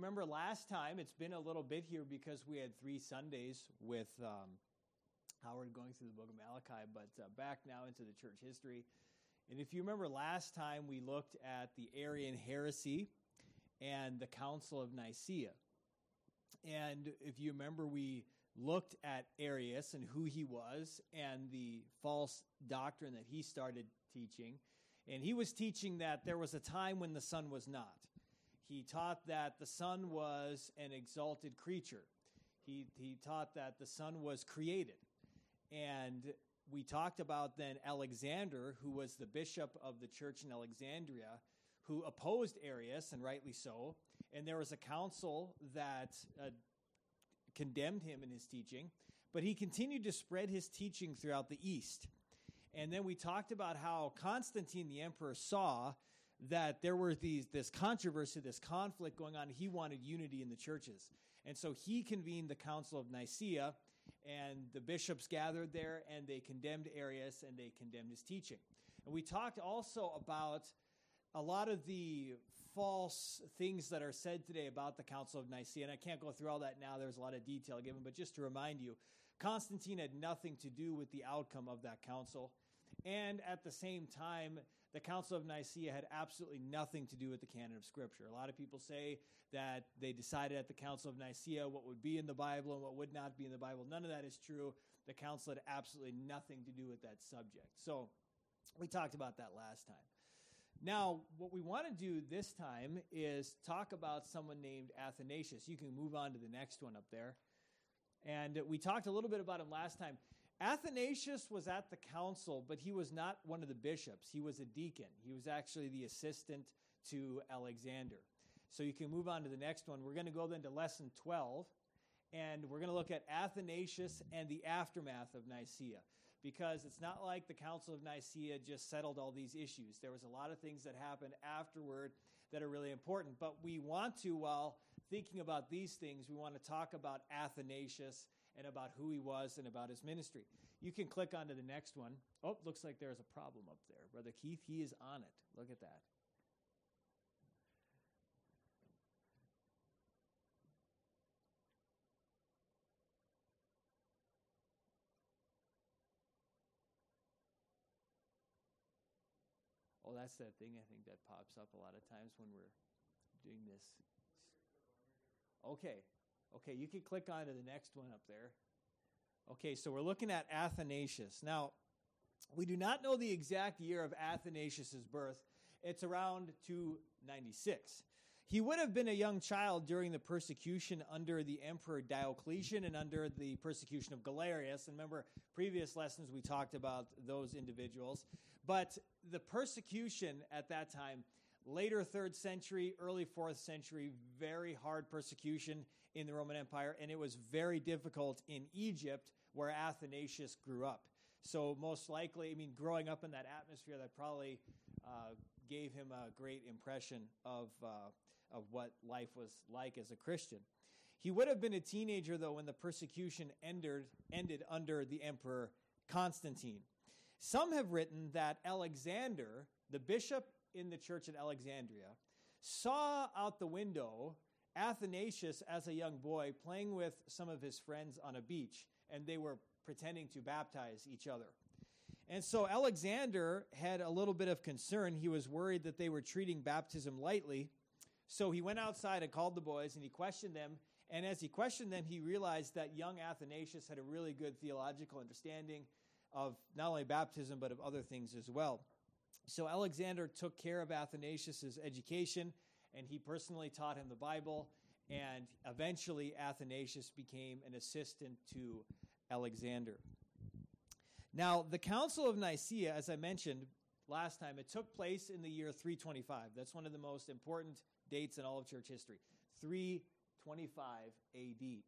remember last time, it's been a little bit here because we had three Sundays with um, Howard going through the book of Malachi, but uh, back now into the church history. And if you remember last time, we looked at the Arian heresy and the Council of Nicaea. And if you remember, we looked at Arius and who he was and the false doctrine that he started teaching. And he was teaching that there was a time when the Son was not. He taught that the Son was an exalted creature. He, he taught that the Son was created. And we talked about then Alexander, who was the bishop of the church in Alexandria, who opposed Arius, and rightly so. And there was a council that uh, condemned him in his teaching, but he continued to spread his teaching throughout the East. And then we talked about how Constantine the emperor saw that there were these this controversy, this conflict going on. He wanted unity in the churches. And so he convened the Council of Nicaea, and the bishops gathered there and they condemned Arius and they condemned his teaching. And we talked also about a lot of the false things that are said today about the Council of Nicaea. And I can't go through all that now, there's a lot of detail given, but just to remind you, Constantine had nothing to do with the outcome of that council. And at the same time, the Council of Nicaea had absolutely nothing to do with the canon of Scripture. A lot of people say that they decided at the Council of Nicaea what would be in the Bible and what would not be in the Bible. None of that is true. The Council had absolutely nothing to do with that subject. So we talked about that last time. Now, what we want to do this time is talk about someone named Athanasius. You can move on to the next one up there. And we talked a little bit about him last time. Athanasius was at the council, but he was not one of the bishops. He was a deacon. He was actually the assistant to Alexander. So you can move on to the next one. We're going to go then to lesson 12, and we're going to look at Athanasius and the aftermath of Nicaea because it's not like the Council of Nicaea just settled all these issues. There was a lot of things that happened afterward that are really important. But we want to, while thinking about these things, we want to talk about Athanasius and about who he was and about his ministry. You can click onto the next one. Oh, looks like there's a problem up there. Brother Keith, he is on it. Look at that. Oh, that's that thing I think that pops up a lot of times when we're doing this. Okay. Okay, you can click on to the next one up there. Okay, so we're looking at Athanasius. Now, we do not know the exact year of Athanasius' birth. It's around 296. He would have been a young child during the persecution under the Emperor Diocletian and under the persecution of Galerius. And remember, previous lessons we talked about those individuals. But the persecution at that time, later third century, early fourth century, very hard persecution in the Roman Empire, and it was very difficult in Egypt where Athanasius grew up. So, most likely, I mean, growing up in that atmosphere, that probably uh, gave him a great impression of, uh, of what life was like as a Christian. He would have been a teenager, though, when the persecution ended, ended under the Emperor Constantine. Some have written that Alexander, the bishop in the church at Alexandria, saw out the window Athanasius as a young boy playing with some of his friends on a beach, and they were pretending to baptize each other. And so Alexander had a little bit of concern. He was worried that they were treating baptism lightly. So he went outside and called the boys and he questioned them. And as he questioned them, he realized that young Athanasius had a really good theological understanding of not only baptism, but of other things as well. So Alexander took care of Athanasius' education, and he personally taught him the Bible. And eventually, Athanasius became an assistant to Alexander. Now, the Council of Nicaea, as I mentioned last time, it took place in the year 325. That's one of the most important dates in all of church history 325 AD.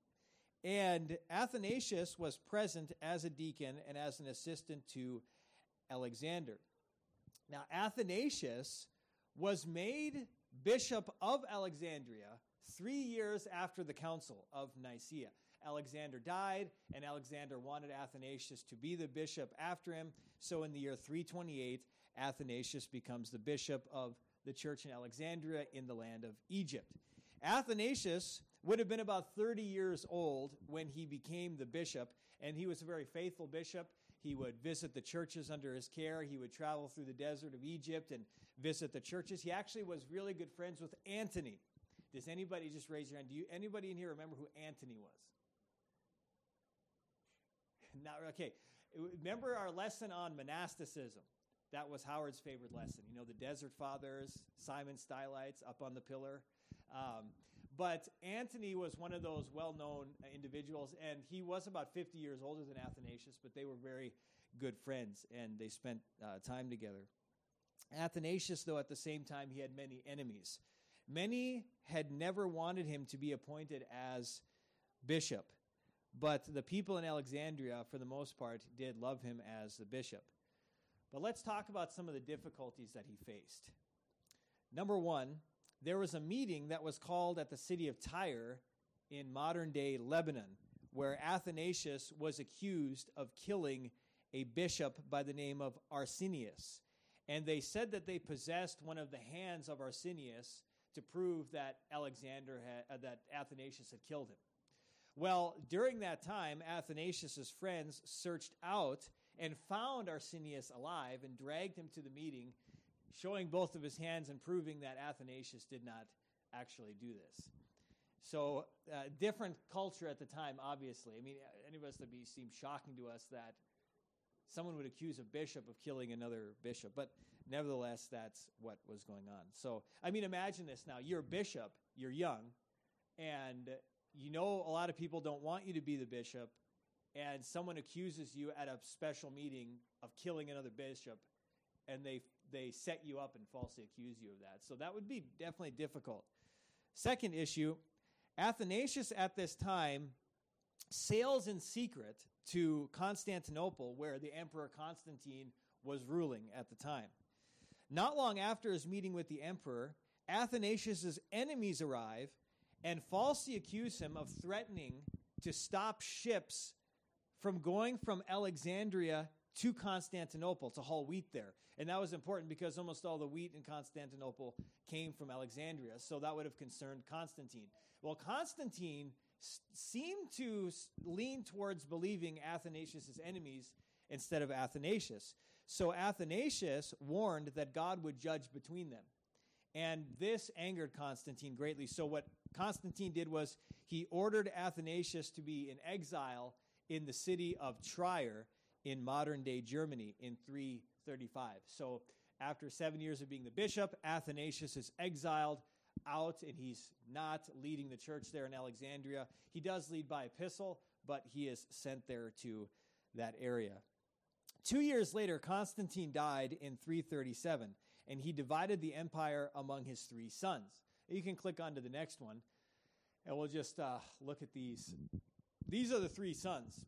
And Athanasius was present as a deacon and as an assistant to Alexander. Now, Athanasius was made bishop of Alexandria three years after the council of Nicaea. Alexander died, and Alexander wanted Athanasius to be the bishop after him. So, in the year 328, Athanasius becomes the bishop of the church in Alexandria in the land of Egypt. Athanasius would have been about 30 years old when he became the bishop, and he was a very faithful bishop. He would visit the churches under his care. He would travel through the desert of Egypt and visit the churches. He actually was really good friends with Antony. Does anybody just raise your hand? Do you anybody in here remember who Antony was? Not okay. Remember our lesson on monasticism. That was Howard's favorite lesson. You know, the Desert Fathers, Simon Stylites up on the pillar. Um, but Antony was one of those well known individuals, and he was about 50 years older than Athanasius, but they were very good friends, and they spent uh, time together. Athanasius, though, at the same time, he had many enemies. Many had never wanted him to be appointed as bishop, but the people in Alexandria, for the most part, did love him as the bishop. But let's talk about some of the difficulties that he faced. Number one, there was a meeting that was called at the city of Tyre in modern day Lebanon, where Athanasius was accused of killing a bishop by the name of Arsenius. And they said that they possessed one of the hands of Arsenius to prove that Alexander had, uh, that Athanasius had killed him. Well, during that time, Athanasius's friends searched out and found Arsenius alive and dragged him to the meeting showing both of his hands and proving that Athanasius did not actually do this. So, uh, different culture at the time, obviously. I mean, any of us would be seem shocking to us that someone would accuse a bishop of killing another bishop, but nevertheless, that's what was going on. So, I mean, imagine this now: you're a bishop, you're young, and you know a lot of people don't want you to be the bishop, and someone accuses you at a special meeting of killing another bishop, and they they set you up and falsely accuse you of that. So that would be definitely difficult. Second issue Athanasius at this time sails in secret to Constantinople, where the Emperor Constantine was ruling at the time. Not long after his meeting with the emperor, Athanasius' enemies arrive and falsely accuse him of threatening to stop ships from going from Alexandria to Constantinople to haul wheat there. And that was important because almost all the wheat in Constantinople came from Alexandria. So that would have concerned Constantine. Well, Constantine s- seemed to lean towards believing Athanasius' enemies instead of Athanasius. So Athanasius warned that God would judge between them. And this angered Constantine greatly. So what Constantine did was he ordered Athanasius to be in exile in the city of Trier in modern day Germany in 335. So, after seven years of being the bishop, Athanasius is exiled out and he's not leading the church there in Alexandria. He does lead by epistle, but he is sent there to that area. Two years later, Constantine died in 337, and he divided the empire among his three sons. You can click on to the next one, and we'll just uh, look at these. These are the three sons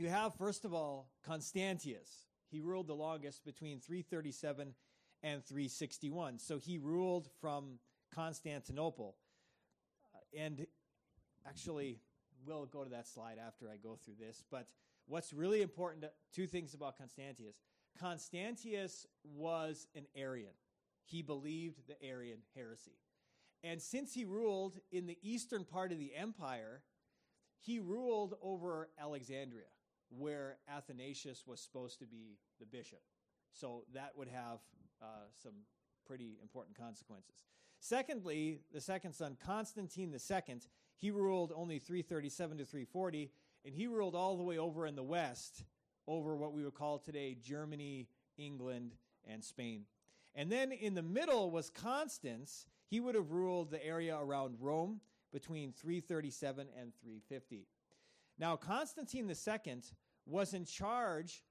you have, first of all, Constantius. He ruled the longest between 337 and 361. So he ruled from Constantinople. And actually, we'll go to that slide after I go through this. But what's really important, two things about Constantius. Constantius was an Arian, he believed the Arian heresy. And since he ruled in the eastern part of the empire, he ruled over Alexandria where Athanasius was supposed to be the bishop. So that would have uh, some pretty important consequences. Secondly, the second son, Constantine II, he ruled only 337 to 340, and he ruled all the way over in the west, over what we would call today Germany, England, and Spain. And then in the middle was Constans. He would have ruled the area around Rome between 337 and 350. Now, Constantine II was in charge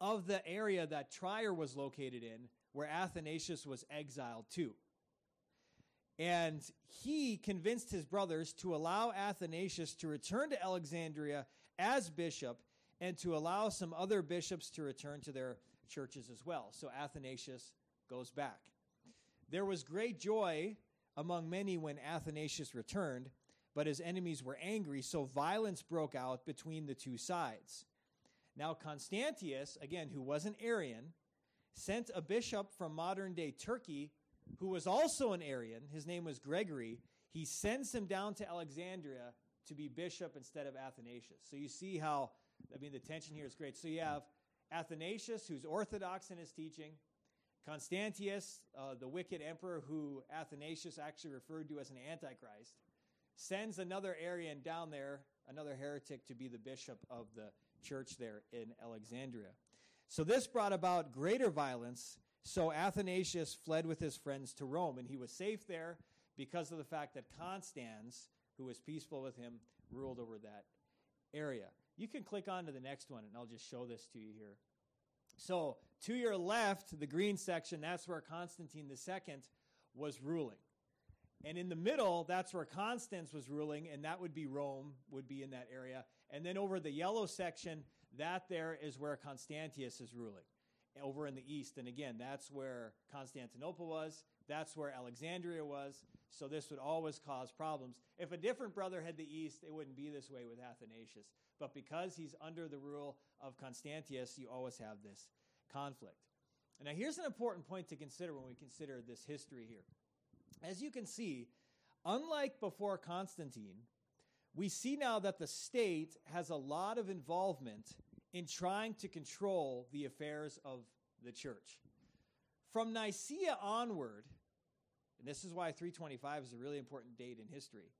of the area that Trier was located in, where Athanasius was exiled to. And he convinced his brothers to allow Athanasius to return to Alexandria as bishop and to allow some other bishops to return to their churches as well. So Athanasius goes back. There was great joy among many when Athanasius returned, but his enemies were angry, so violence broke out between the two sides. Now, Constantius, again, who was an Arian, sent a bishop from modern day Turkey who was also an Arian. His name was Gregory. he sends him down to Alexandria to be bishop instead of Athanasius. So you see how, I mean, the tension here is great. So you have Athanasius, who's orthodox in his teaching, Constantius, uh, the wicked emperor who Athanasius actually referred to as an antichrist, sends another Arian down there, another heretic, to be the bishop of the church there in Alexandria. So this brought about greater violence. So Athanasius fled with his friends to Rome, and he was safe there because of the fact that Constans, who was peaceful with him, ruled over that area. You can click on to the next one, and I'll just show this to you here. So, to your left, the green section, that's where Constantine II was ruling. And in the middle, that's where Constans was ruling, and that would be Rome, would be in that area. And then over the yellow section, that there is where Constantius is ruling, over in the east. And again, that's where Constantinople was, that's where Alexandria was. So this would always cause problems. If a different brother had the east, it wouldn't be this way with Athanasius. But because he's under the rule of Constantius, you always have this conflict. And now here's an important point to consider when we consider this history here. As you can see, unlike before Constantine, we see now that the state has a lot of involvement in trying to control the affairs of the church. From Nicaea onward, and this is why 325 is a really important date in history.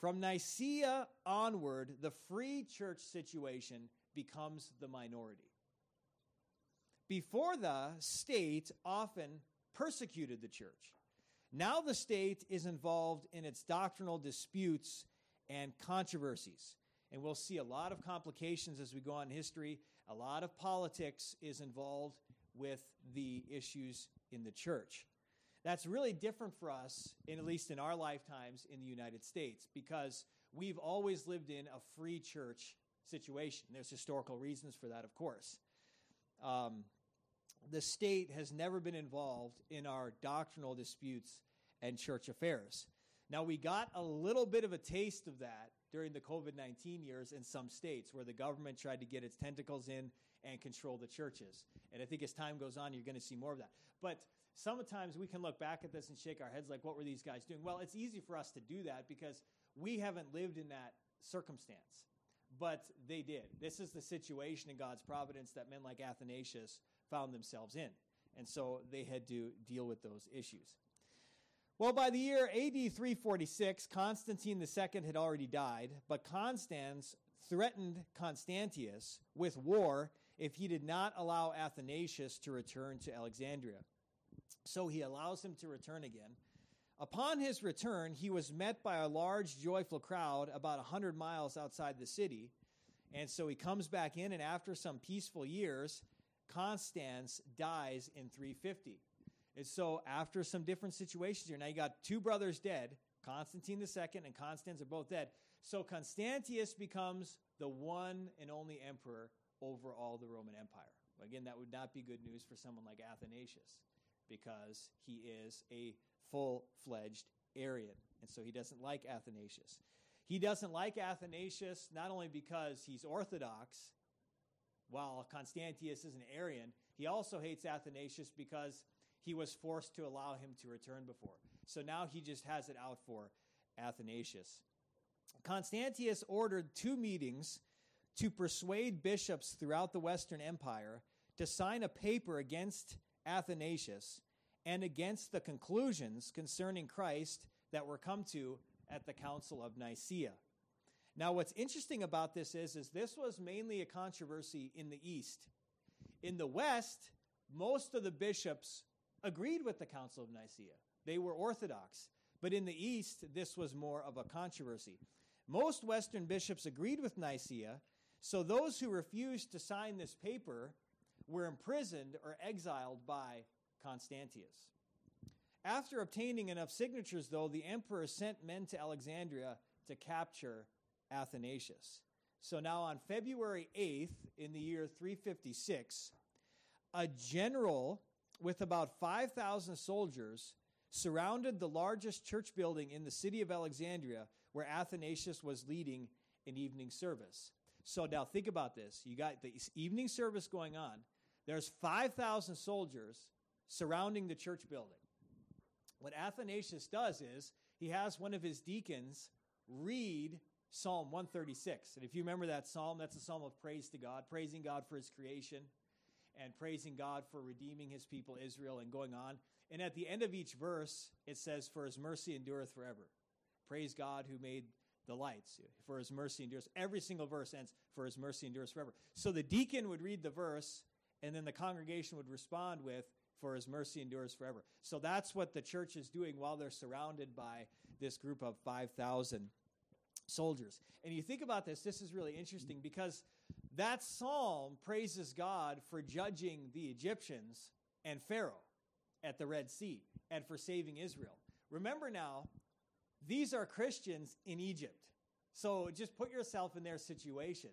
From Nicaea onward, the free church situation becomes the minority. Before the state often persecuted the church. Now the state is involved in its doctrinal disputes and controversies. And we'll see a lot of complications as we go on in history. A lot of politics is involved with the issues in the church. That's really different for us, in, at least in our lifetimes in the United States, because we've always lived in a free church situation. There's historical reasons for that, of course. Um, the state has never been involved in our doctrinal disputes and church affairs. Now, we got a little bit of a taste of that during the COVID 19 years in some states where the government tried to get its tentacles in and control the churches. And I think as time goes on, you're going to see more of that. But sometimes we can look back at this and shake our heads like, what were these guys doing? Well, it's easy for us to do that because we haven't lived in that circumstance. But they did. This is the situation in God's providence that men like Athanasius found themselves in. And so they had to deal with those issues. Well, by the year AD 346, Constantine II had already died, but Constans threatened Constantius with war if he did not allow Athanasius to return to Alexandria. So he allows him to return again. Upon his return, he was met by a large, joyful crowd about a 100 miles outside the city. And so he comes back in, and after some peaceful years, Constans dies in 350. And so, after some different situations here, now you got two brothers dead. Constantine II and Constans are both dead. So, Constantius becomes the one and only emperor over all the Roman Empire. Again, that would not be good news for someone like Athanasius because he is a full fledged Arian. And so he doesn't like Athanasius. He doesn't like Athanasius not only because he's Orthodox, while Constantius is an Arian, he also hates Athanasius because he was forced to allow him to return before. So now he just has it out for Athanasius. Constantius ordered two meetings to persuade bishops throughout the Western Empire to sign a paper against Athanasius and against the conclusions concerning Christ that were come to at the Council of Nicaea. Now, what's interesting about this is, is this was mainly a controversy in the East. In the West, most of the bishops agreed with the Council of Nicaea. They were Orthodox. But in the East, this was more of a controversy. Most Western bishops agreed with Nicaea, so those who refused to sign this paper were imprisoned or exiled by Constantius. After obtaining enough signatures, though, the emperor sent men to Alexandria to capture Athanasius. So now on February 8th, in the year 356, a general with about 5,000 soldiers surrounded the largest church building in the city of Alexandria where Athanasius was leading an evening service. So now think about this. You got the evening service going on. There's 5,000 soldiers surrounding the church building. What Athanasius does is he has one of his deacons read Psalm 136. And if you remember that psalm, that's a psalm of praise to God, praising God for his creation and praising God for redeeming his people Israel and going on. And at the end of each verse, it says, For his mercy endureth forever. Praise God who made the lights, for his mercy endures. Every single verse ends, For his mercy endures forever. So the deacon would read the verse, and then the congregation would respond with, For his mercy endures forever. So that's what the church is doing while they're surrounded by this group of 5,000 soldiers. And you think about this, this is really interesting because that psalm praises God for judging the Egyptians and Pharaoh at the Red Sea and for saving Israel. Remember now, these are Christians in Egypt. So just put yourself in their situation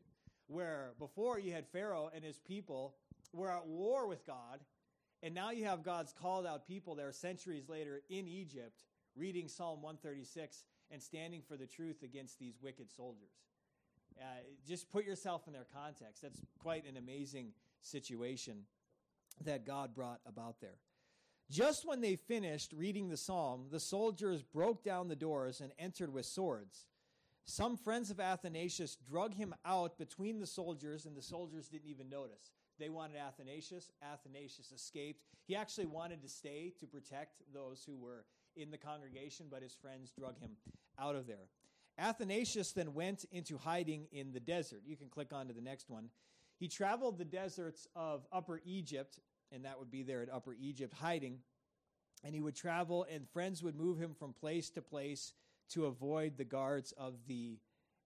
where before you had Pharaoh and his people were at war with God, and now you have God's called out people there centuries later in Egypt reading Psalm 136 and standing for the truth against these wicked soldiers. Uh, just put yourself in their context. That's quite an amazing situation that God brought about there. Just when they finished reading the psalm, the soldiers broke down the doors and entered with swords. Some friends of Athanasius drug him out between the soldiers, and the soldiers didn't even notice. They wanted Athanasius. Athanasius escaped. He actually wanted to stay to protect those who were in the congregation, but his friends drug him out of there. Athanasius then went into hiding in the desert. You can click on to the next one. He traveled the deserts of Upper Egypt, and that would be there at Upper Egypt, hiding. And he would travel, and friends would move him from place to place to avoid the guards of the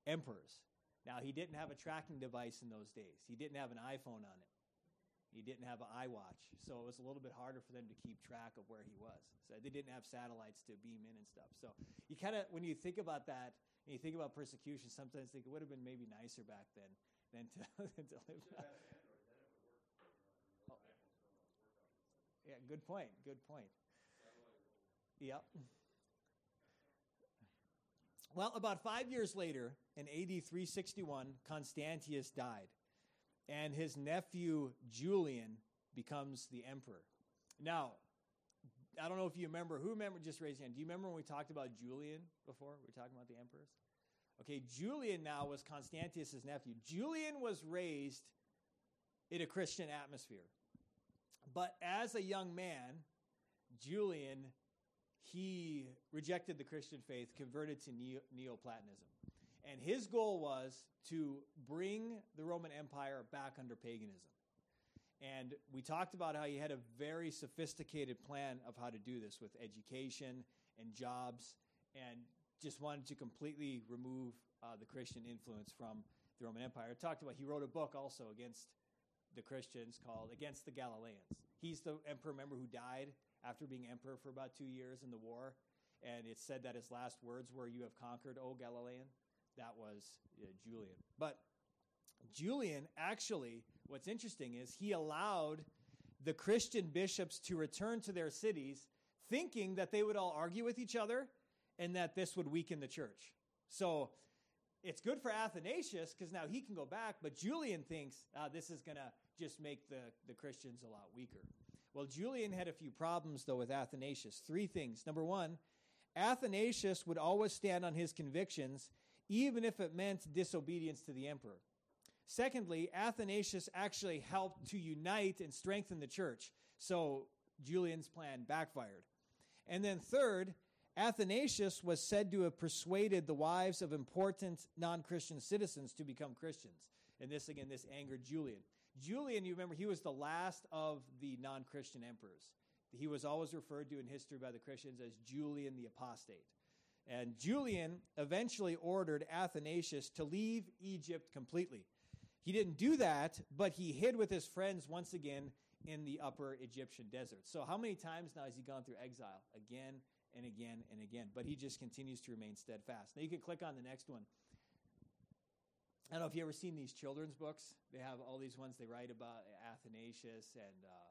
emperors. Now, he didn't have a tracking device in those days, he didn't have an iPhone on it. He didn't have an iWatch, so it was a little bit harder for them to keep track of where he was. So they didn't have satellites to beam in and stuff. So you kind of, when you think about that, and you think about persecution, sometimes think it would have been maybe nicer back then than to, than to live. Oh. Yeah, good point. Good point. Yep. Well, about five years later, in AD 361, Constantius died and his nephew Julian becomes the emperor. Now, I don't know if you remember. Who remember? Just raise your hand. Do you remember when we talked about Julian before? We were talking about the emperors. Okay, Julian now was Constantius's nephew. Julian was raised in a Christian atmosphere, but as a young man, Julian he rejected the Christian faith, converted to Neo- Neoplatonism. And his goal was to bring the Roman Empire back under paganism. And we talked about how he had a very sophisticated plan of how to do this with education and jobs, and just wanted to completely remove uh, the Christian influence from the Roman Empire. Talked about he wrote a book also against the Christians called Against the Galileans. He's the emperor, member who died after being emperor for about two years in the war. And it said that his last words were, You have conquered, O Galilean that was uh, Julian. But Julian, actually, what's interesting is he allowed the Christian bishops to return to their cities, thinking that they would all argue with each other and that this would weaken the church. So it's good for Athanasius because now he can go back, but Julian thinks uh, this is going to just make the, the Christians a lot weaker. Well, Julian had a few problems, though, with Athanasius. Three things. Number one, Athanasius would always stand on his convictions even if it meant disobedience to the emperor. Secondly, Athanasius actually helped to unite and strengthen the church. So Julian's plan backfired. And then third, Athanasius was said to have persuaded the wives of important non Christian citizens to become Christians. And this, again, this angered Julian. Julian, you remember, he was the last of the non Christian emperors. He was always referred to in history by the Christians as Julian the Apostate. And Julian eventually ordered Athanasius to leave Egypt completely. He didn't do that, but he hid with his friends once again in the upper Egyptian desert. So, how many times now has he gone through exile? Again and again and again. But he just continues to remain steadfast. Now, you can click on the next one. I don't know if you ever seen these children's books. They have all these ones they write about Athanasius and uh,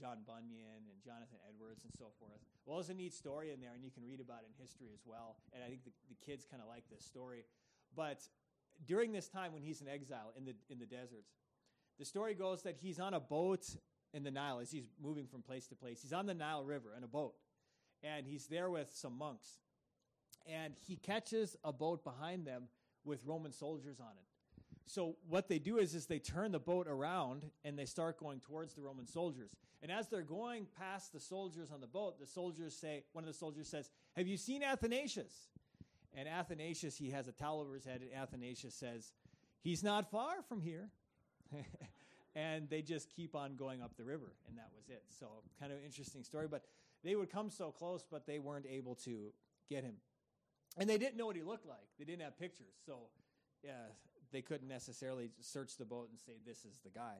John Bunyan and Jonathan Edwards and so forth. Well, there's a neat story in there, and you can read about it in history as well. And I think the, the kids kind of like this story. But during this time when he's in exile in the, in the deserts, the story goes that he's on a boat in the Nile as he's moving from place to place. He's on the Nile River in a boat, and he's there with some monks. and he catches a boat behind them with Roman soldiers on it. So what they do is, is they turn the boat around and they start going towards the Roman soldiers. And as they're going past the soldiers on the boat, the soldiers say, one of the soldiers says, "Have you seen Athanasius?" And Athanasius, he has a towel over his head, and Athanasius says, "He's not far from here." and they just keep on going up the river, and that was it. So kind of interesting story, but they would come so close, but they weren't able to get him. And they didn't know what he looked like. They didn't have pictures. So yeah, they couldn't necessarily search the boat and say, this is the guy.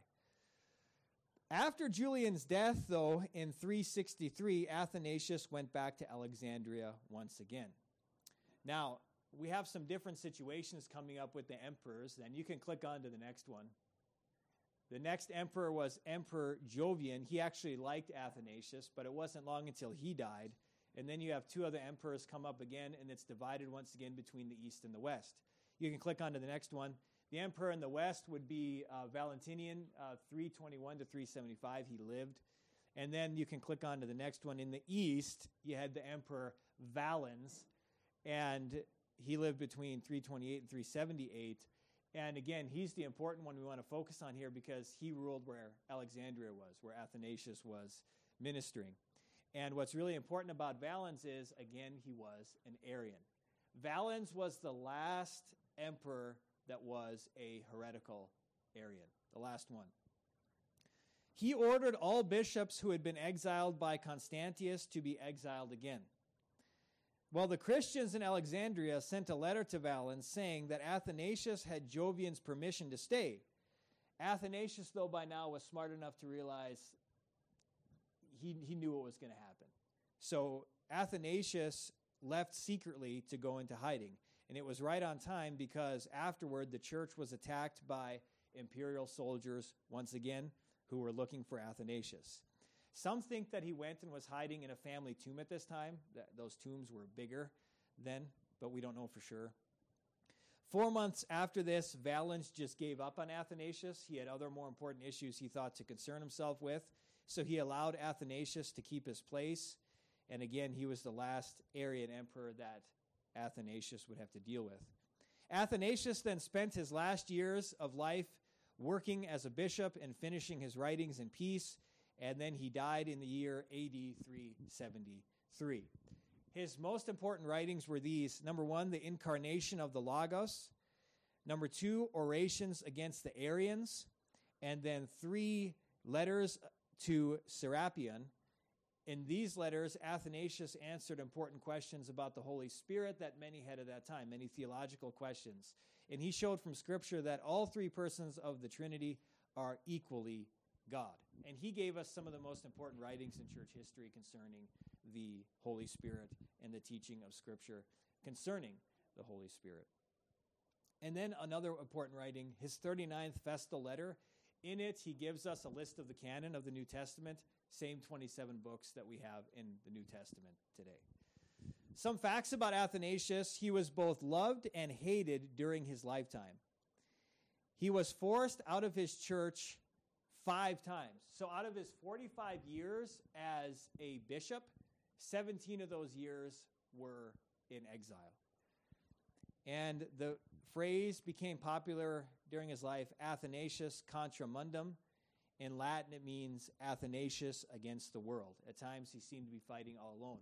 After Julian's death, though, in 363, Athanasius went back to Alexandria once again. Now, we have some different situations coming up with the emperors, and you can click on to the next one. The next emperor was Emperor Jovian. He actually liked Athanasius, but it wasn't long until he died. And then you have two other emperors come up again, and it's divided once again between the east and the west. You can click on to the next one. The emperor in the west would be uh, Valentinian, uh, 321 to 375. He lived. And then you can click on to the next one. In the east, you had the emperor Valens, and he lived between 328 and 378. And again, he's the important one we want to focus on here because he ruled where Alexandria was, where Athanasius was ministering. And what's really important about Valens is, again, he was an Arian. Valens was the last emperor that was a heretical Arian, the last one. He ordered all bishops who had been exiled by Constantius to be exiled again. Well, the Christians in Alexandria sent a letter to Valens saying that Athanasius had Jovian's permission to stay. Athanasius, though, by now was smart enough to realize he, he knew what was going to happen. So Athanasius left secretly to go into hiding. And it was right on time because afterward the church was attacked by imperial soldiers once again who were looking for Athanasius. Some think that he went and was hiding in a family tomb at this time. Those tombs were bigger then, but we don't know for sure. Four months after this, Valens just gave up on Athanasius. He had other more important issues he thought to concern himself with, so he allowed Athanasius to keep his place. And again, he was the last Arian emperor that Athanasius would have to deal with. Athanasius then spent his last years of life working as a bishop and finishing his writings in peace and then he died in the year AD 373. His most important writings were these number one, the incarnation of the Logos, number two, orations against the Arians, and then three letters to Serapion. In these letters, Athanasius answered important questions about the Holy Spirit that many had at that time, many theological questions. And he showed from Scripture that all three persons of the Trinity are equally God. And he gave us some of the most important writings in church history concerning the Holy Spirit and the teaching of Scripture concerning the Holy Spirit. And then another important writing, his 39th Festal letter. In it, he gives us a list of the canon of the New Testament, same 27 books that we have in the New Testament today. Some facts about Athanasius he was both loved and hated during his lifetime. He was forced out of his church five times. So out of his 45 years as a bishop, 17 of those years were in exile. And the phrase became popular during his life Athanasius contra mundum. In Latin, it means Athanasius against the world. At times, he seemed to be fighting all alone.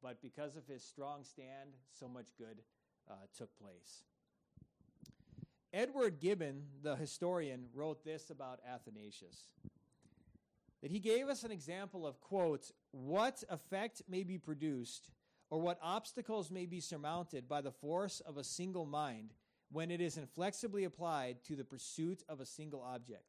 But because of his strong stand, so much good uh, took place. Edward Gibbon, the historian, wrote this about Athanasius that he gave us an example of, quote, what effect may be produced or what obstacles may be surmounted by the force of a single mind when it is inflexibly applied to the pursuit of a single object.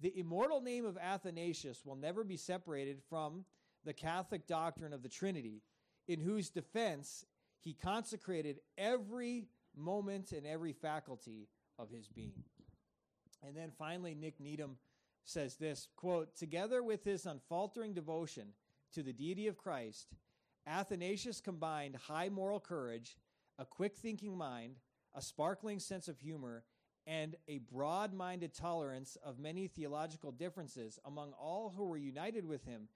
The immortal name of Athanasius will never be separated from the Catholic doctrine of the Trinity, in whose defense he consecrated every moment and every faculty of his being. And then finally, Nick Needham says this quote, together with his unfaltering devotion to the deity of Christ, Athanasius combined high moral courage, a quick thinking mind, a sparkling sense of humor, and a broad minded tolerance of many theological differences among all who were united with him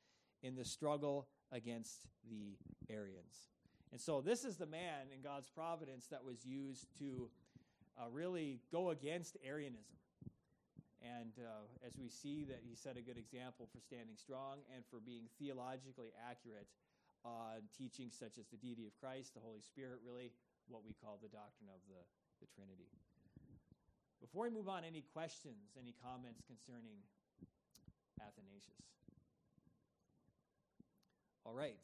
in the struggle against the Arians. And so this is the man in God's providence that was used to uh, really go against Arianism. And uh, as we see that he set a good example for standing strong and for being theologically accurate on teachings such as the deity of Christ, the Holy Spirit, really what we call the doctrine of the, the Trinity. Before we move on, any questions, any comments concerning Athanasius? All right.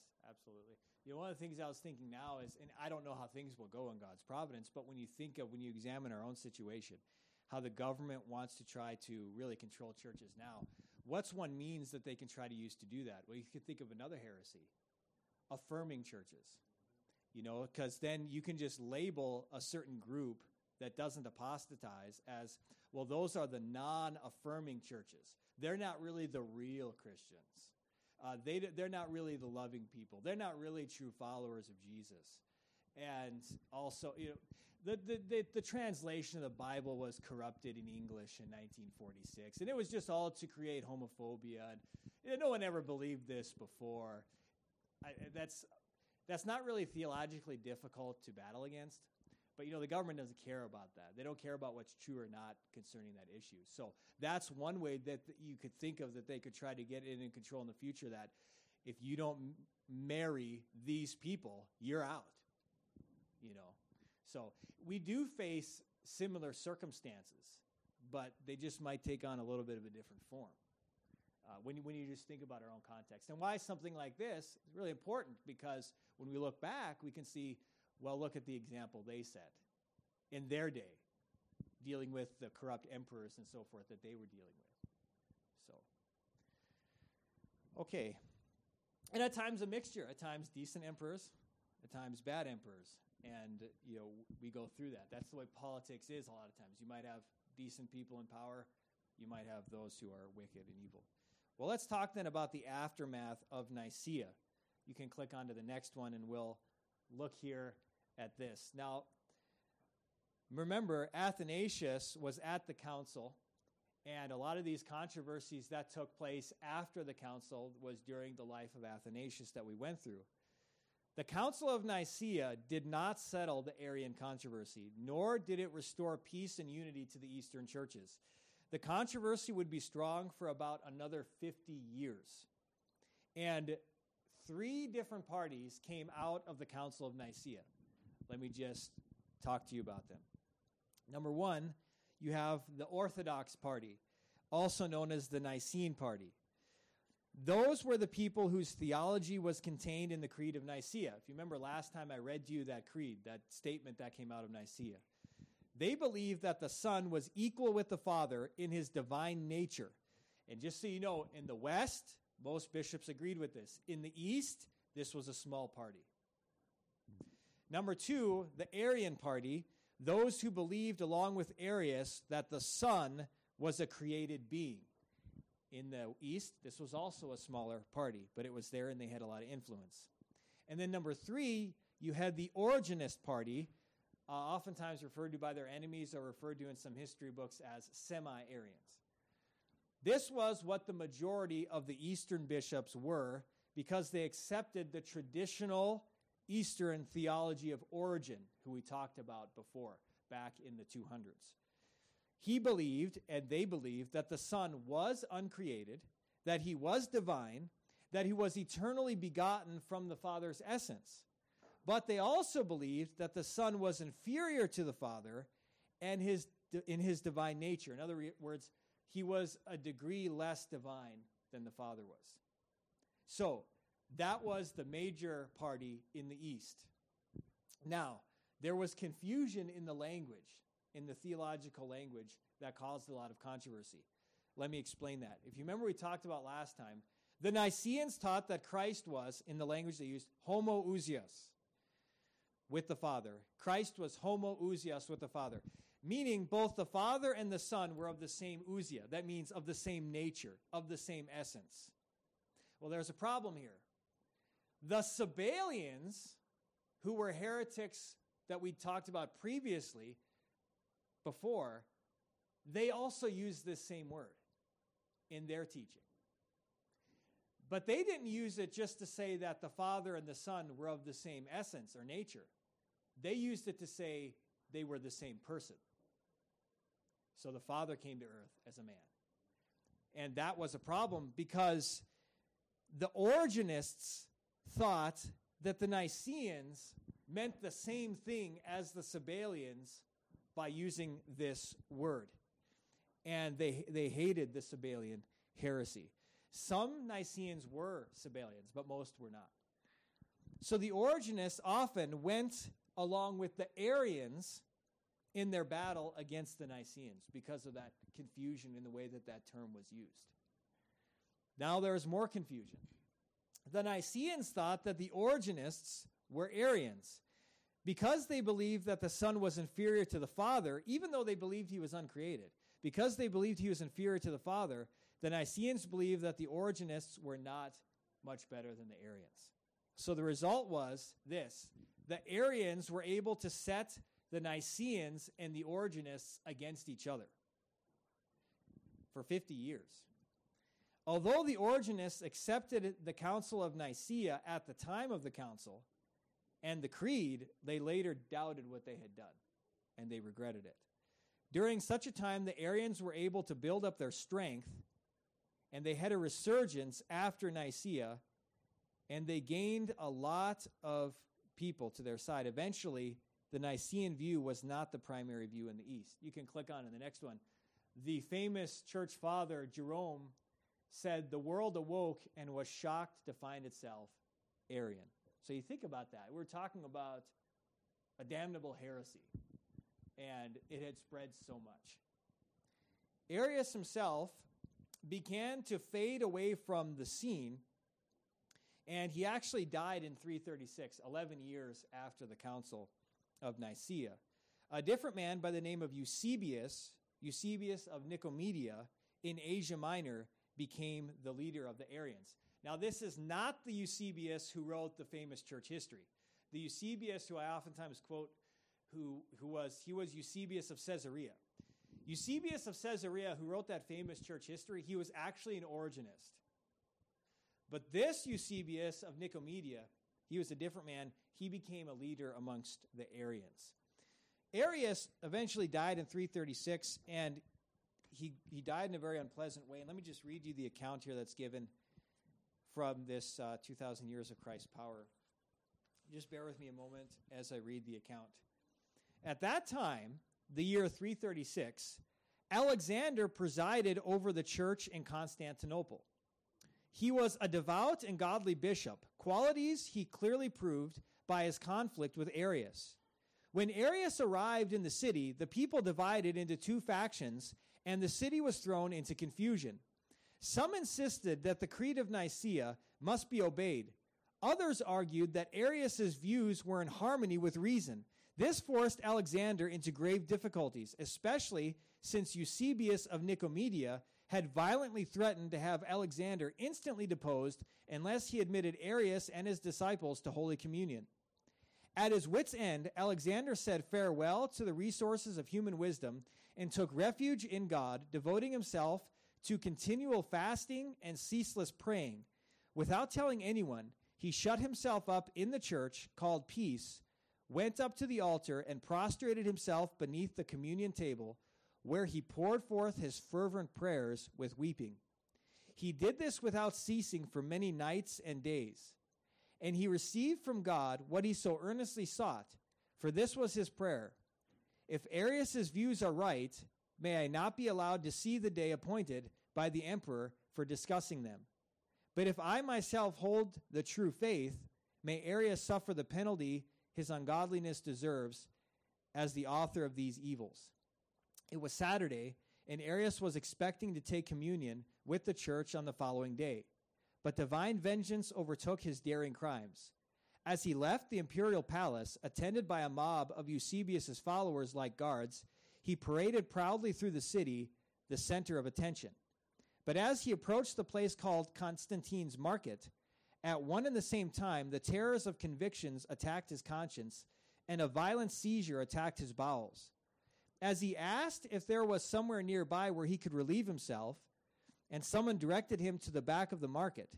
Yes, absolutely. You know, one of the things I was thinking now is, and I don't know how things will go in God's providence, but when you think of, when you examine our own situation, how the government wants to try to really control churches now, what's one means that they can try to use to do that? Well, you could think of another heresy affirming churches. You know, because then you can just label a certain group that doesn't apostatize as, well, those are the non affirming churches. They're not really the real Christians. Uh, they, they're not really the loving people. They're not really true followers of Jesus. And also, you know, the, the, the, the, translation of the Bible was corrupted in English in 1946. And it was just all to create homophobia. And you know, no one ever believed this before. I, that's, that's not really theologically difficult to battle against. But you know, the government doesn't care about that. They don't care about what's true or not concerning that issue. So that's one way that you could think of that they could try to get in control in the future. That if you don't marry these people, you're out. You know, so we do face similar circumstances, but they just might take on a little bit of a different form. Uh, when, when you just think about our own context. And why something like this is really important because when we look back, we can see well, look at the example they set in their day, dealing with the corrupt emperors and so forth that they were dealing with. So, okay. And at times a mixture, at times decent emperors, at times bad emperors. And, you know, we go through that. That's the way politics is a lot of times. You might have decent people in power, you might have those who are wicked and evil. Well, let's talk then about the aftermath of Nicaea. You can click onto the next one and we'll look here at this. Now, remember, Athanasius was at the council, and a lot of these controversies that took place after the council was during the life of Athanasius that we went through. The Council of Nicaea did not settle the Arian controversy, nor did it restore peace and unity to the Eastern churches. The controversy would be strong for about another 50 years. And three different parties came out of the Council of Nicaea. Let me just talk to you about them. Number one, you have the Orthodox Party, also known as the Nicene Party. Those were the people whose theology was contained in the Creed of Nicaea. If you remember last time I read to you that creed, that statement that came out of Nicaea. They believed that the Son was equal with the Father in his divine nature. And just so you know, in the West, most bishops agreed with this. In the East, this was a small party. Number two, the Arian party, those who believed along with Arius that the Son was a created being. In the East, this was also a smaller party, but it was there and they had a lot of influence. And then number three, you had the Origenist party, uh, oftentimes referred to by their enemies or referred to in some history books as semi Arians. This was what the majority of the Eastern bishops were because they accepted the traditional Eastern theology of Origen, who we talked about before, back in the 200s. He believed, and they believed, that the Son was uncreated, that he was divine, that he was eternally begotten from the Father's essence. But they also believed that the Son was inferior to the Father and his, in his divine nature. In other words, he was a degree less divine than the Father was. So, that was the major party in the East. Now, there was confusion in the language, in the theological language, that caused a lot of controversy. Let me explain that. If you remember, we talked about last time, the Nicaeans taught that Christ was, in the language they used, homoousios with the Father. Christ was homoousios with the Father, meaning both the Father and the Son were of the same ousia. That means of the same nature, of the same essence. Well, there's a problem here. The Sabellians, who were heretics that we talked about previously, before, they also used this same word in their teaching. But they didn't use it just to say that the Father and the Son were of the same essence or nature. They used it to say they were the same person. So the Father came to earth as a man. And that was a problem because the Origenists thought that the Nicaeans meant the same thing as the Sabellians by using this word. And they, they hated the Sabellian heresy. Some Nicaeans were Sabellians, but most were not. So the Origenists often went along with the Arians in their battle against the Nicaeans because of that confusion in the way that that term was used. Now there is more confusion. The Nicaeans thought that the Origenists were Arians. Because they believed that the Son was inferior to the Father, even though they believed he was uncreated, because they believed he was inferior to the Father, the Nicaeans believed that the Origenists were not much better than the Arians. So the result was this the Arians were able to set the Nicaeans and the Origenists against each other for 50 years. Although the Origenists accepted the Council of Nicaea at the time of the council and the creed, they later doubted what they had done and they regretted it. During such a time, the Arians were able to build up their strength and they had a resurgence after Nicaea and they gained a lot of people to their side. Eventually, the Nicene view was not the primary view in the East. You can click on in the next one. The famous church father, Jerome, said the world awoke and was shocked to find itself Arian. So you think about that. We're talking about a damnable heresy, and it had spread so much. Arius himself began to fade away from the scene and he actually died in 336, 11 years after the Council of Nicaea. A different man by the name of Eusebius, Eusebius of Nicomedia in Asia Minor, became the leader of the Arians. Now, this is not the Eusebius who wrote the famous church history. The Eusebius, who I oftentimes quote, who, who was, he was Eusebius of Caesarea. Eusebius of Caesarea, who wrote that famous church history, he was actually an Origenist. But this Eusebius of Nicomedia, he was a different man. He became a leader amongst the Arians. Arius eventually died in 336, and he, he died in a very unpleasant way. And let me just read you the account here that's given from this uh, 2,000 years of Christ's power. Just bear with me a moment as I read the account. At that time, the year 336, Alexander presided over the church in Constantinople. He was a devout and godly bishop, qualities he clearly proved by his conflict with Arius. When Arius arrived in the city, the people divided into two factions, and the city was thrown into confusion. Some insisted that the Creed of Nicaea must be obeyed. Others argued that Arius's views were in harmony with reason. This forced Alexander into grave difficulties, especially since Eusebius of Nicomedia had violently threatened to have Alexander instantly deposed unless he admitted Arius and his disciples to Holy Communion. At his wits' end, Alexander said farewell to the resources of human wisdom and took refuge in God, devoting himself to continual fasting and ceaseless praying. Without telling anyone, he shut himself up in the church called Peace, went up to the altar, and prostrated himself beneath the communion table, where he poured forth his fervent prayers with weeping. He did this without ceasing for many nights and days. And he received from God what he so earnestly sought, for this was his prayer. If Arius's views are right, may I not be allowed to see the day appointed by the emperor for discussing them. But if I myself hold the true faith, may Arius suffer the penalty his ungodliness deserves as the author of these evils. It was Saturday, and Arius was expecting to take communion with the church on the following day. But divine vengeance overtook his daring crimes. As he left the imperial palace, attended by a mob of Eusebius's followers like guards, he paraded proudly through the city, the center of attention. But as he approached the place called Constantine's Market, at one and the same time, the terrors of convictions attacked his conscience, and a violent seizure attacked his bowels. As he asked if there was somewhere nearby where he could relieve himself, and someone directed him to the back of the market.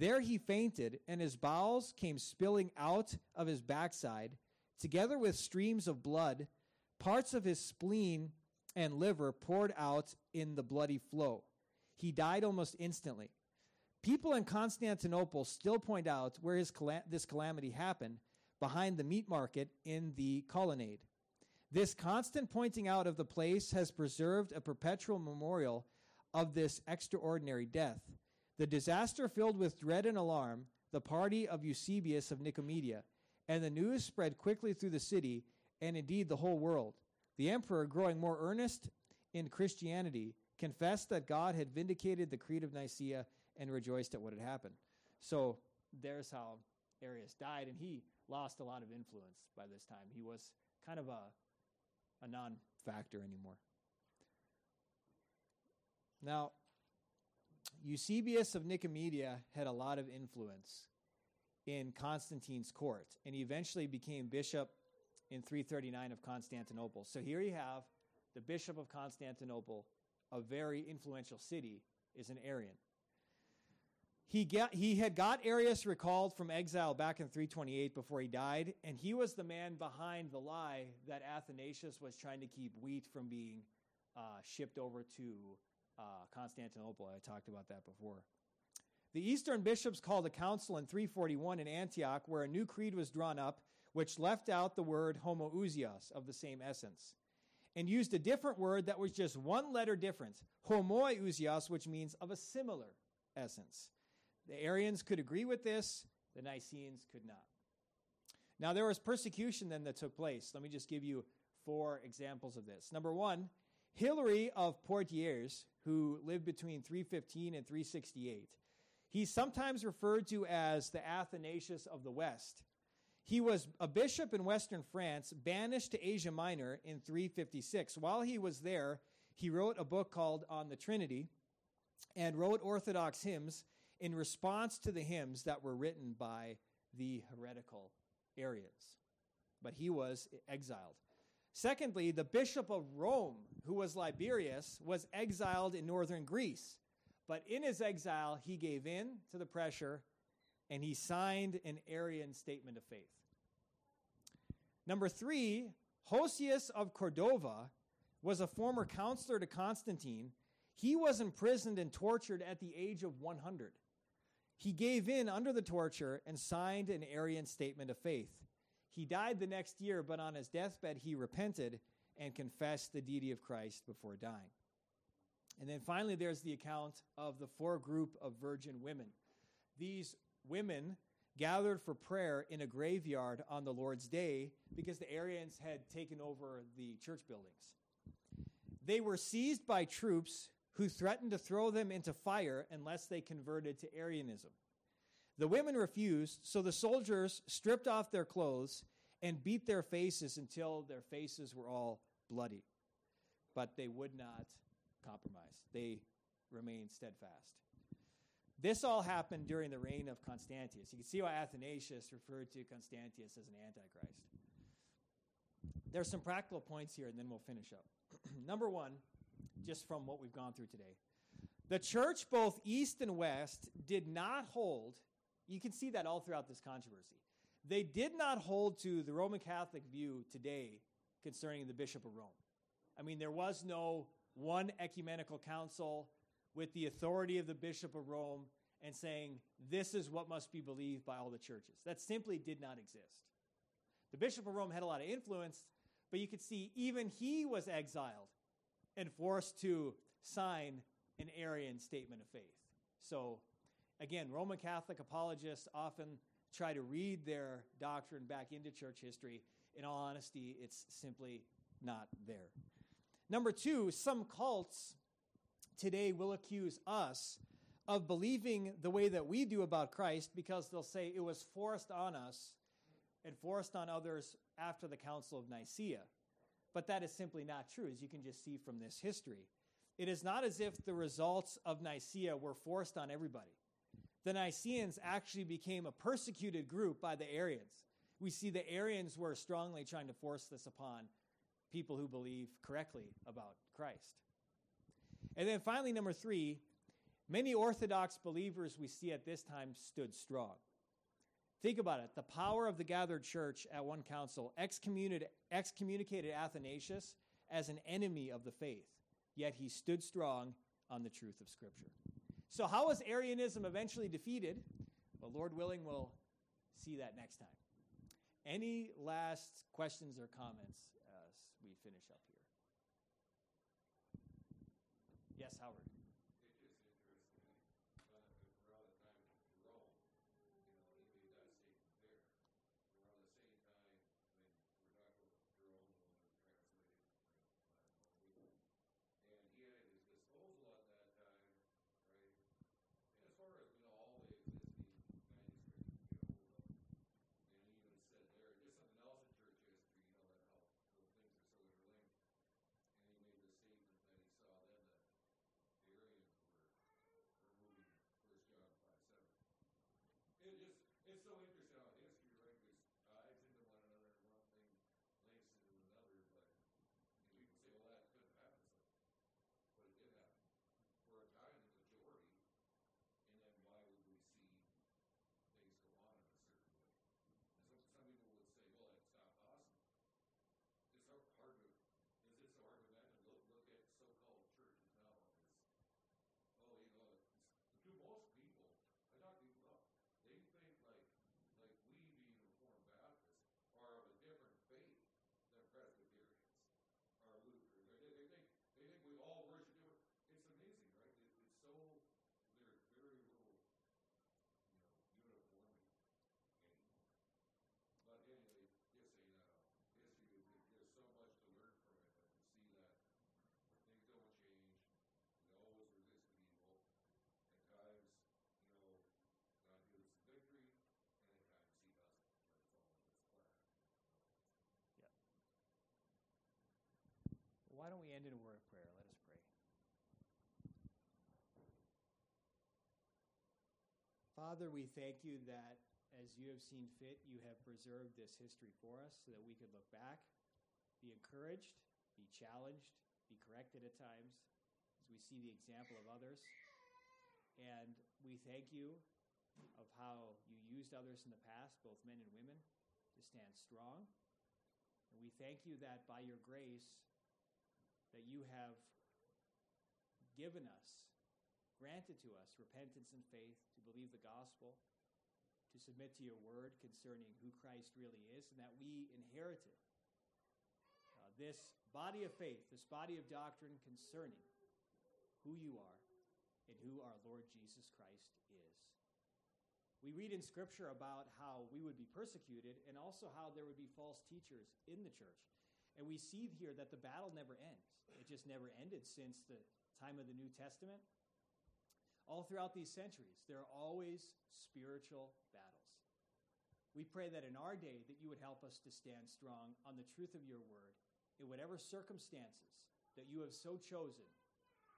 There he fainted, and his bowels came spilling out of his backside, together with streams of blood. Parts of his spleen and liver poured out in the bloody flow. He died almost instantly. People in Constantinople still point out where his cal- this calamity happened behind the meat market in the colonnade. This constant pointing out of the place has preserved a perpetual memorial of this extraordinary death. The disaster filled with dread and alarm the party of Eusebius of Nicomedia, and the news spread quickly through the city and indeed the whole world. The emperor, growing more earnest in Christianity, confessed that God had vindicated the Creed of Nicaea and rejoiced at what had happened. So there's how Arius died, and he lost a lot of influence by this time. He was kind of a, a non factor anymore. Now, Eusebius of Nicomedia had a lot of influence in Constantine's court, and he eventually became bishop in 339 of Constantinople. So here you have the bishop of Constantinople, a very influential city, is an Arian. He, get, he had got Arius recalled from exile back in 328 before he died, and he was the man behind the lie that Athanasius was trying to keep wheat from being uh, shipped over to uh, Constantinople. I talked about that before. The Eastern bishops called a council in 341 in Antioch where a new creed was drawn up, which left out the word homoousios of the same essence, and used a different word that was just one letter different, homoiousios, which means of a similar essence. The Arians could agree with this, the Nicenes could not. Now, there was persecution then that took place. Let me just give you four examples of this. Number one, Hilary of Poitiers, who lived between 315 and 368, he's sometimes referred to as the Athanasius of the West. He was a bishop in western France, banished to Asia Minor in 356. While he was there, he wrote a book called On the Trinity and wrote Orthodox hymns in response to the hymns that were written by the heretical Arians. But he was exiled. Secondly, the bishop of Rome, who was Liberius, was exiled in northern Greece. But in his exile, he gave in to the pressure and he signed an Arian statement of faith. Number three, Hosius of Cordova was a former counselor to Constantine. He was imprisoned and tortured at the age of 100. He gave in under the torture and signed an Arian statement of faith. He died the next year, but on his deathbed, he repented and confessed the deity of Christ before dying. And then finally, there's the account of the four group of virgin women. These women gathered for prayer in a graveyard on the Lord's day because the Arians had taken over the church buildings. They were seized by troops who threatened to throw them into fire unless they converted to Arianism. The women refused, so the soldiers stripped off their clothes and beat their faces until their faces were all bloody. But they would not compromise, they remained steadfast. This all happened during the reign of Constantius. You can see why Athanasius referred to Constantius as an antichrist. There's some practical points here, and then we'll finish up. Number one, just from what we've gone through today, the church, both east and west, did not hold, you can see that all throughout this controversy. They did not hold to the Roman Catholic view today concerning the Bishop of Rome. I mean, there was no one ecumenical council with the authority of the Bishop of Rome and saying, this is what must be believed by all the churches. That simply did not exist. The Bishop of Rome had a lot of influence, but you could see even he was exiled and forced to sign an Arian statement of faith. So, again, Roman Catholic apologists often try to read their doctrine back into church history. In all honesty, it's simply not there. Number two, some cults today will accuse us of believing the way that we do about Christ because they'll say it was forced on us and forced on others after the Council of Nicaea. But that is simply not true, as you can just see from this history. It is not as if the results of Nicaea were forced on everybody. The Nicaeans actually became a persecuted group by the Arians. We see the Arians were strongly trying to force this upon people who believe correctly about Christ. And then finally, number three, many Orthodox believers we see at this time stood strong. Think about it. The power of the gathered church at one council excommunicated, excommunicated Athanasius as an enemy of the faith, yet he stood strong on the truth of Scripture. So, how was Arianism eventually defeated? Well, Lord willing, we'll see that next time. Any last questions or comments as we finish up here? Yes, Howard. End in a word of prayer? Let us pray. Father, we thank you that as you have seen fit, you have preserved this history for us so that we could look back, be encouraged, be challenged, be corrected at times as we see the example of others. And we thank you of how you used others in the past, both men and women, to stand strong. And we thank you that by your grace, that you have given us, granted to us repentance and faith to believe the gospel, to submit to your word concerning who Christ really is, and that we inherited uh, this body of faith, this body of doctrine concerning who you are and who our Lord Jesus Christ is. We read in Scripture about how we would be persecuted and also how there would be false teachers in the church. And we see here that the battle never ends. It just never ended since the time of the New Testament. All throughout these centuries, there are always spiritual battles. We pray that in our day that you would help us to stand strong on the truth of your word in whatever circumstances that you have so chosen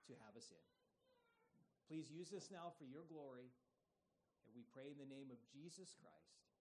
to have us in. Please use this now for your glory. And we pray in the name of Jesus Christ.